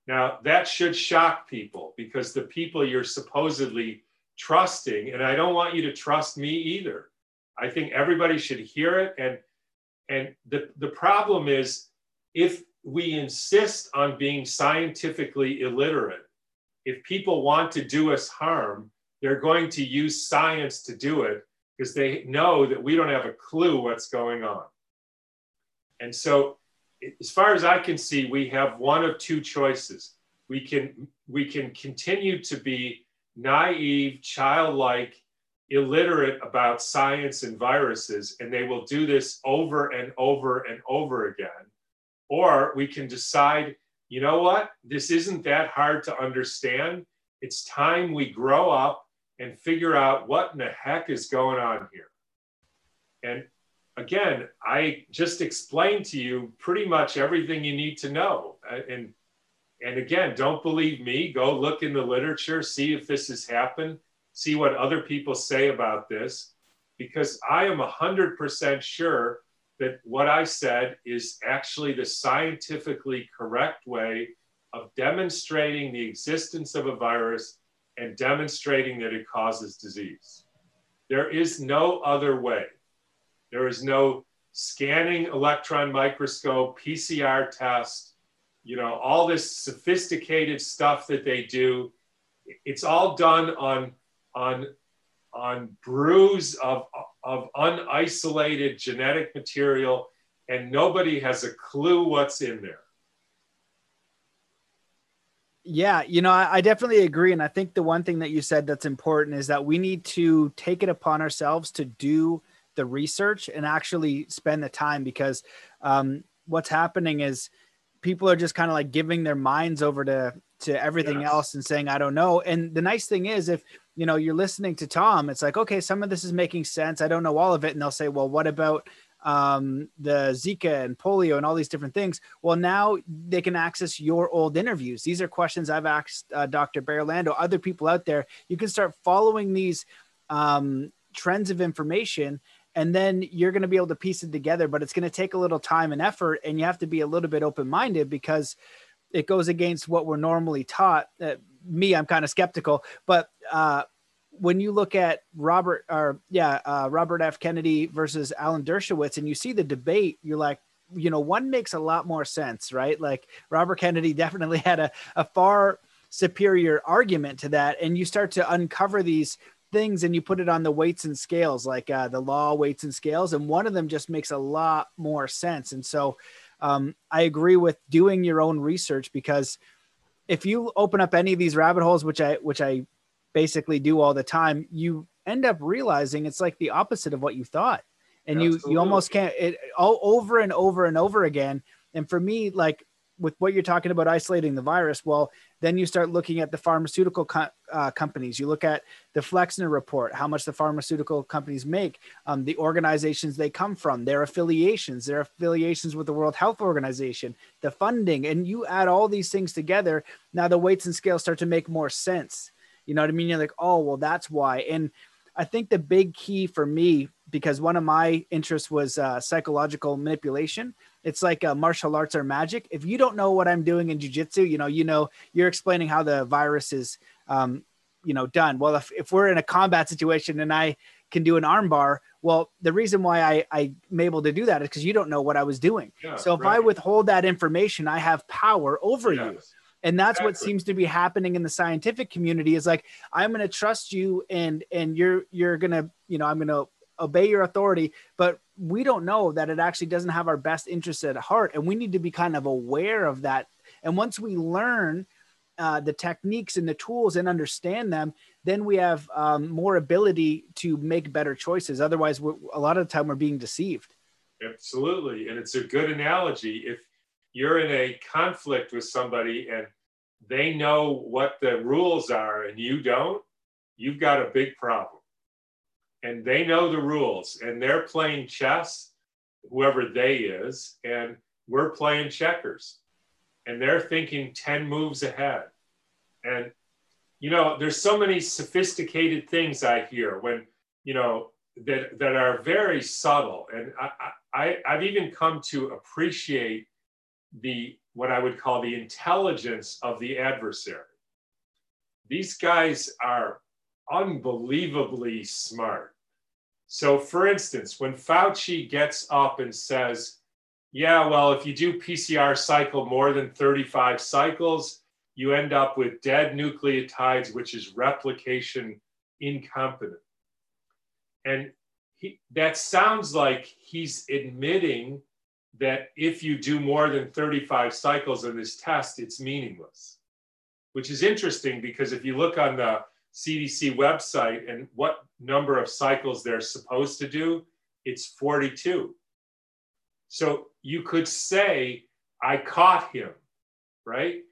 Now, that should shock people because the people you're supposedly trusting, and I don't want you to trust me either. I think everybody should hear it. And, and the, the problem is if we insist on being scientifically illiterate, if people want to do us harm, they're going to use science to do it. because they know that we don't have a clue what's going on. And so, as far as I can see, we have one of two choices. We can we can continue to be naive, childlike, illiterate about science and viruses, and they will do this over and over and over again. Or we can decide, you know what, this isn't that hard to understand. It's time we grow up and figure out what in the heck is going on here. And again, I just explained to you pretty much everything you need to know. Uh, and and again, don't believe me. Go look in the literature, see if this has happened, see what other people say about this, because I am 100% sure that what I said is actually the scientifically correct way of demonstrating the existence of a virus and demonstrating that it causes disease. There is no other way. There is no scanning electron microscope, PCR test, you know, all this sophisticated stuff that they do. It's all done on, on, on brews of, of unisolated genetic material, and nobody has a clue what's in there. Yeah, you know, I, I, definitely agree. And I think the one thing that you said that's important is that we need to take it upon ourselves to do the research and actually spend the time because um, what's happening is people are just kind of like giving their minds over to to everything yes. else and saying I don't know. And the nice thing is if you know you're listening to Tom, it's like okay, some of this is making sense. I don't know all of it, and they'll say, well, what about um, the Zika and polio and all these different things. Well, now they can access your old interviews. These are questions I've asked uh, Dr. Berlando, other people out there. You can start following these um, trends of information and then you're going to be able to piece it together but it's going to take a little time and effort and you have to be a little bit open-minded because it goes against what we're normally taught uh, me i'm kind of skeptical but uh, when you look at Robert or yeah, uh, Robert F. Kennedy versus Alan Dershowitz, and you see the debate, you're like, you know, one makes a lot more sense, right? Like Robert Kennedy definitely had a, a far superior argument to that, and you start to uncover these things and you put it on the weights and scales, like uh, the law weights and scales, and one of them just makes a lot more sense. And so, um, I agree with doing your own research because if you open up any of these rabbit holes, which I which I basically do all the time, you end up realizing it's like the opposite of what you thought. And you you almost can't it all over and over and over again. And for me, like with what you're talking about isolating the virus, well, then you start looking at the pharmaceutical co- uh, companies. You look at the Flexner report, how much the pharmaceutical companies make, um, the organizations they come from, their affiliations, their affiliations with the World Health Organization, the funding, and you add all these things together. Now the weights and scales start to make more sense. You know what I mean? You're like, oh, well, that's why. And I think the big key for me, because one of my interests was uh, psychological manipulation. It's like uh, martial arts or magic. If you don't know what I'm doing in jujitsu, you know, you know, you're explaining how the virus is, um, you know, done. Well, if, if we're in a combat situation and I can do an armbar, well, the reason why I, I'm able to do that is because you don't know what I was doing. Yeah, so if right. I withhold that information, I have power over yes. you and that's exactly. what seems to be happening in the scientific community is like i'm going to trust you and and you're you're going to you know i'm going to obey your authority but we don't know that it actually doesn't have our best interests at heart. And we need to be kind of aware of that. And once we learn uh, the techniques and the tools and understand them then we have um, more ability to make better choices. Otherwise a lot of the time we're being deceived. Absolutely. And it's a good analogy. If you're in a conflict with somebody and they know what the rules are and you don't, you've got a big problem. And they know the rules and they're playing chess, whoever they is, and we're playing checkers. And they're thinking 10 moves ahead. And, you know, there's so many sophisticated things I hear when, you know, that, that are very subtle. And I, I, I've even come to appreciate the what I would call the intelligence of the adversary. These guys are unbelievably smart. So, for instance, when Fauci gets up and says, Yeah, well, if you do PCR cycle more than 35 cycles, you end up with dead nucleotides, which is replication incompetent. And he, that sounds like he's admitting that if you do more than 35 cycles in this test, it's meaningless, which is interesting because if you look on the CDC website and what number of cycles they're supposed to do, it's 42. So you could say, I caught him, right?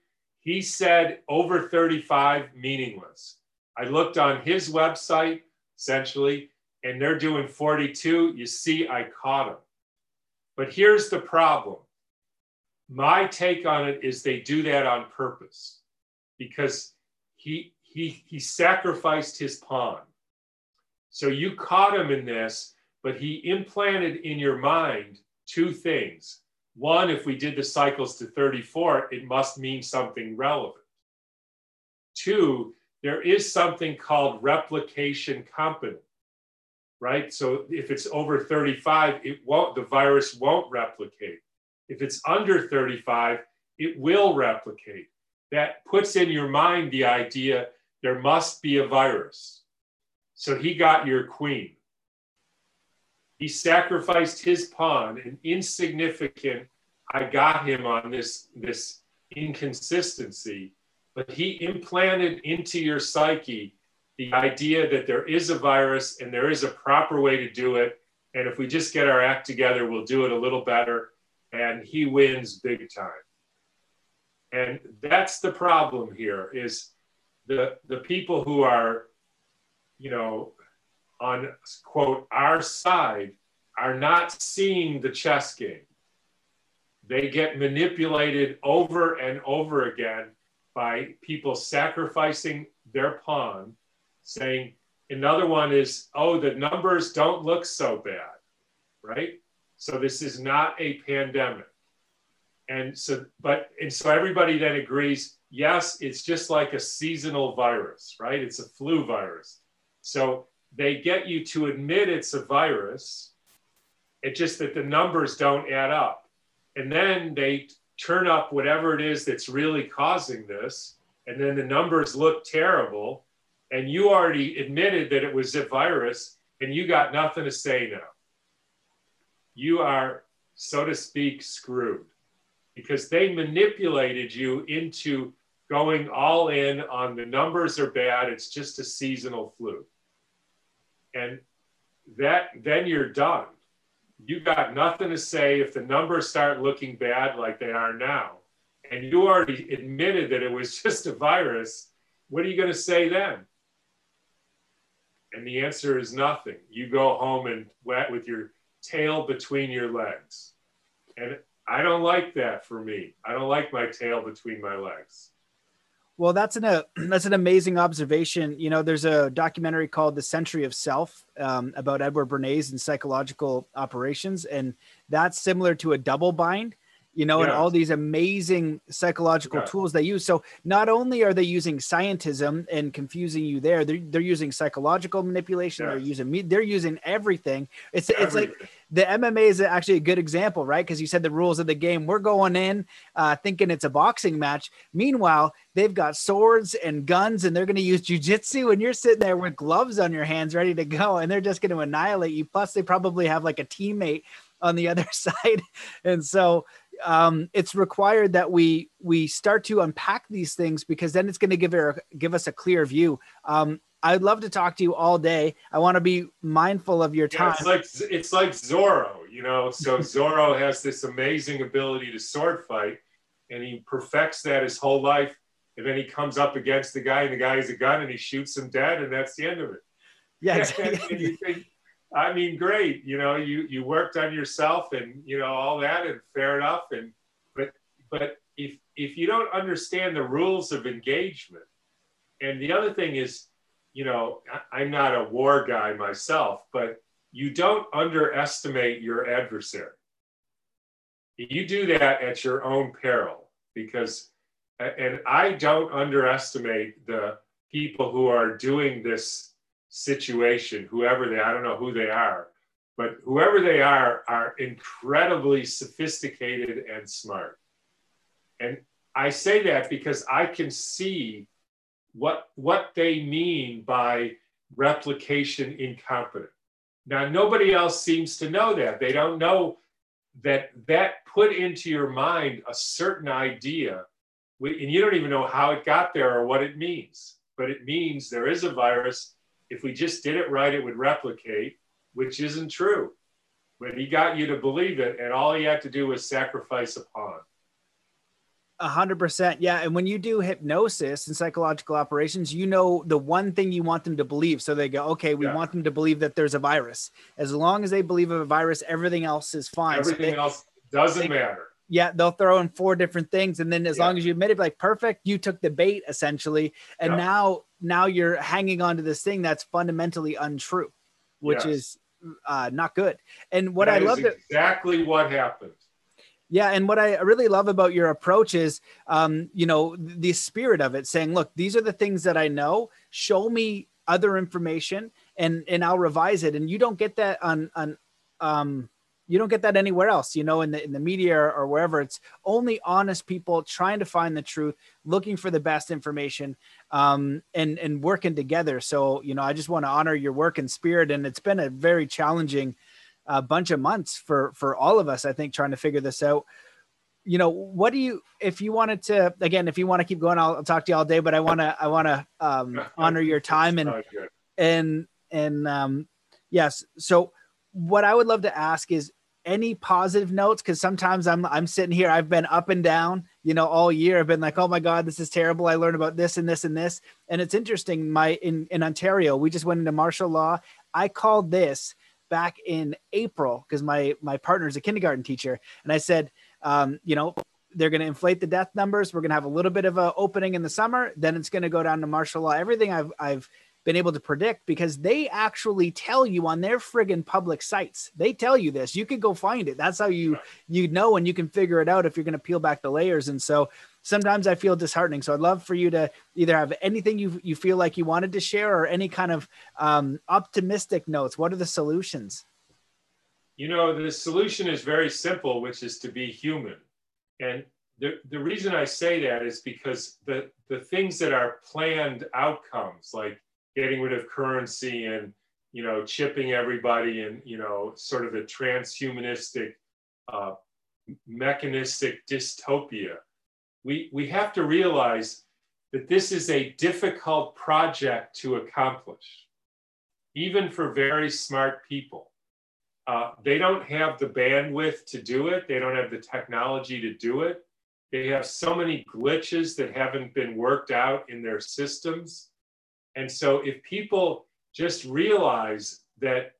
He said over 35, meaningless. I looked on his website, essentially, and they're doing 42. You see, I caught him. But here's the problem. My take on it is they do that on purpose because he he he sacrificed his pawn. So you caught him in this, but he implanted in your mind two things. One, if we did the cycles to 34, it must mean something relevant. Two, there is something called replication competent right? So if it's over 35, it won't, the virus won't replicate. If it's under 35, it will replicate. That puts in your mind the idea there must be a virus. So he got your queen. He sacrificed his pawn, an insignificant, I got him on this, this inconsistency, but he implanted into your psyche the idea that there is a virus and there is a proper way to do it. And if we just get our act together, we'll do it a little better. And he wins big time. And that's the problem here is the, the people who are, you know, on quote, our side are not seeing the chess game. They get manipulated over and over again by people sacrificing their pawn saying another one is, oh, the numbers don't look so bad, right? So this is not a pandemic. And so, but, and so everybody then agrees, yes, it's just like a seasonal virus, right? It's a flu virus. So they get you to admit it's a virus. It's just that the numbers don't add up. And then they turn up whatever it is that's really causing this. And then the numbers look terrible and you already admitted that it was a virus and you got nothing to say now. You are, so to speak, screwed because they manipulated you into going all in on the numbers are bad, it's just a seasonal flu. And that then you're done. You got nothing to say if the numbers start looking bad like they are now. And you already admitted that it was just a virus. What are you going to say then? And the answer is nothing. You go home and wet with your tail between your legs. And I don't like that for me. I don't like my tail between my legs. Well, that's an uh, that's an amazing observation. You know, there's a documentary called "The Century of Self" um, about Edward Bernays and psychological operations, and that's similar to a double bind you know, yeah. and all these amazing psychological yeah. tools they use. So not only are they using scientism and confusing you there, they're, they're using psychological manipulation. They're using me. They're using everything. It's everything. it's like the MMA is actually a good example, right? Because you said the rules of the game. We're going in uh, thinking it's a boxing match. Meanwhile, they've got swords and guns, and they're going to use jujitsu, and you're sitting there with gloves on your hands, ready to go, and they're just going to annihilate you. Plus, they probably have like a teammate on the other side, and so um, it's required that we we start to unpack these things because then it's going to give her give us a clear view. Um, I'd love to talk to you all day. I want to be mindful of your time. Yeah, it's like it's like Zorro, you know. So Zorro has this amazing ability to sword fight, and he perfects that his whole life. And then he comes up against the guy, and the guy has a gun, and he shoots him dead, and that's the end of it. Yeah, exactly. and you think, I mean, great. You know, you you worked on yourself and you know all that, and fair enough. And but but if if you don't understand the rules of engagement, and the other thing is, you know, I'm not a war guy myself, but you don't underestimate your adversary. You do that at your own peril because, and I don't underestimate the people who are doing this situation, whoever they, I don't know who they are, but whoever they are, are incredibly sophisticated and smart. And I say that because I can see what, what they mean by replication incompetent. Now, nobody else seems to know that. They don't know that that put into your mind a certain idea, and you don't even know how it got there or what it means. But it means there is a virus. If we just did it right, it would replicate, which isn't true. But he got you to believe it, and all he had to do was sacrifice a pawn. A hundred percent. Yeah. And when you do hypnosis and psychological operations, you know the one thing you want them to believe. So they go, okay, we yeah. want them to believe that there's a virus. As long as they believe of a virus, everything else is fine. Everything so they, else doesn't they, matter. Yeah, they'll throw in four different things. And then as yeah. long as you admit it, like perfect, you took the bait essentially. And yeah. now now you're hanging on to this thing that's fundamentally untrue, which yes. is uh, not good. And what that I love exactly what happened yeah, and what I really love about your approach is, um, you know, the spirit of it, saying, "Look, these are the things that I know. Show me other information, and and I'll revise it." And you don't get that on on, um, you don't get that anywhere else. You know, in the in the media or, or wherever, it's only honest people trying to find the truth, looking for the best information, um, and and working together. So, you know, I just want to honor your work and spirit, and it's been a very challenging a bunch of months for for all of us i think trying to figure this out you know what do you if you wanted to again if you want to keep going i'll, I'll talk to you all day but i want to i want to um, honor your time and and and um yes so what i would love to ask is any positive notes because sometimes i'm i'm sitting here i've been up and down you know all year i've been like oh my god this is terrible i learned about this and this and this and it's interesting my in in ontario we just went into martial law i called this back in April because my my partner is a kindergarten teacher, and I said, um, you know, they're going to inflate the death numbers. We're going to have a little bit of a opening in the summer. Then it's going to go down to martial law. Everything I've I've been able to predict because they actually tell you on their friggin' public sites. They tell you this. You can go find it. That's how you you know and you can figure it out if you're going to peel back the layers. And so sometimes I feel disheartening. So I'd love for you to either have anything you you feel like you wanted to share or any kind of um, optimistic notes. What are the solutions? You know, the solution is very simple, which is to be human. And the, the reason I say that is because the, the things that are planned outcomes, like getting rid of currency and you know chipping everybody and you know sort of a transhumanistic uh, mechanistic dystopia. We we have to realize that this is a difficult project to accomplish even for very smart people. Uh, they don't have the bandwidth to do it. They don't have the technology to do it. They have so many glitches that haven't been worked out in their systems and so if people just realize that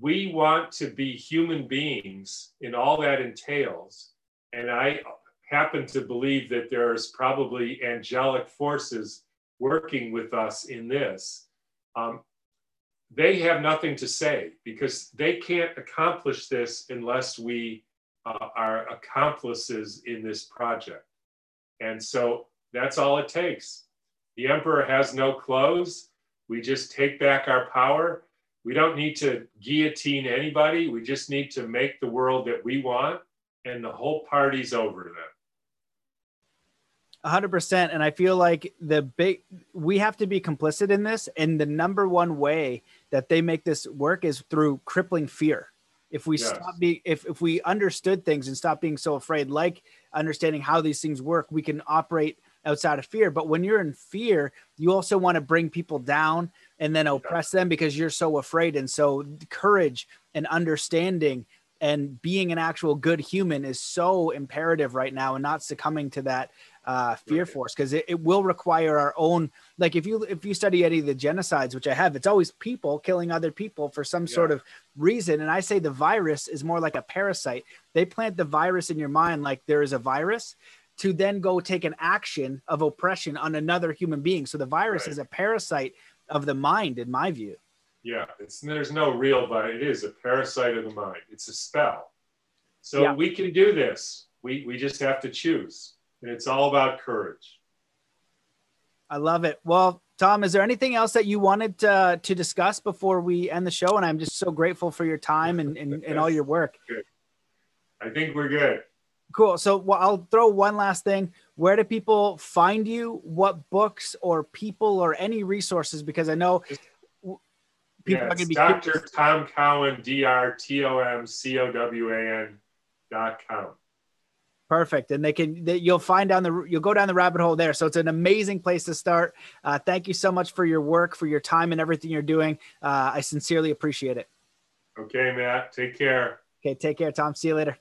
we want to be human beings in all that entails, and I happen to believe that there's probably angelic forces working with us in this, um, they have nothing to say because they can't accomplish this unless we uh, are accomplices in this project. And so that's all it takes. The emperor has no clothes. We just take back our power. We don't need to guillotine anybody. We just need to make the world that we want, and the whole party's over then. 100% and i feel like the big we have to be complicit in this and the number one way that they make this work is through crippling fear if we yes. stop being if, if we understood things and stop being so afraid like understanding how these things work we can operate outside of fear. But when you're in fear, you also want to bring people down and then oppress them because you're so afraid. And so, courage and understanding and being an actual good human is so imperative right now and not succumbing to that uh, fear force because it, it will require our own like if you if you study any of the genocides which i have it's always people killing other people for some yeah. sort of reason and i say the virus is more like a parasite they plant the virus in your mind like there is a virus to then go take an action of oppression on another human being. So the virus right. is a parasite of the mind, in my view. Yeah, it's, there's no real virus. It is a parasite of the mind. It's a spell. So yeah. we can do this. We, we just have to choose. And it's all about courage. I love it. Well, Tom, is there anything else that you wanted to, to discuss before we end the show? And I'm just so grateful for your time and, and, and all your work. Good. I think we're good. Cool. So well, I'll throw one last thing. Where do people find you? What books or people or any resources? Because I know people yeah, are going to be Dr. Curious. Tom Cowan, D R T O M C O W A N dot com. Perfect, and they can they, you'll find down the you'll go down the rabbit hole there. So it's an amazing place to start. Uh, thank you so much for your work, for your time, and everything you're doing. Uh, I sincerely appreciate it. Okay, Matt. Take care. Okay, take care, Tom. See you later.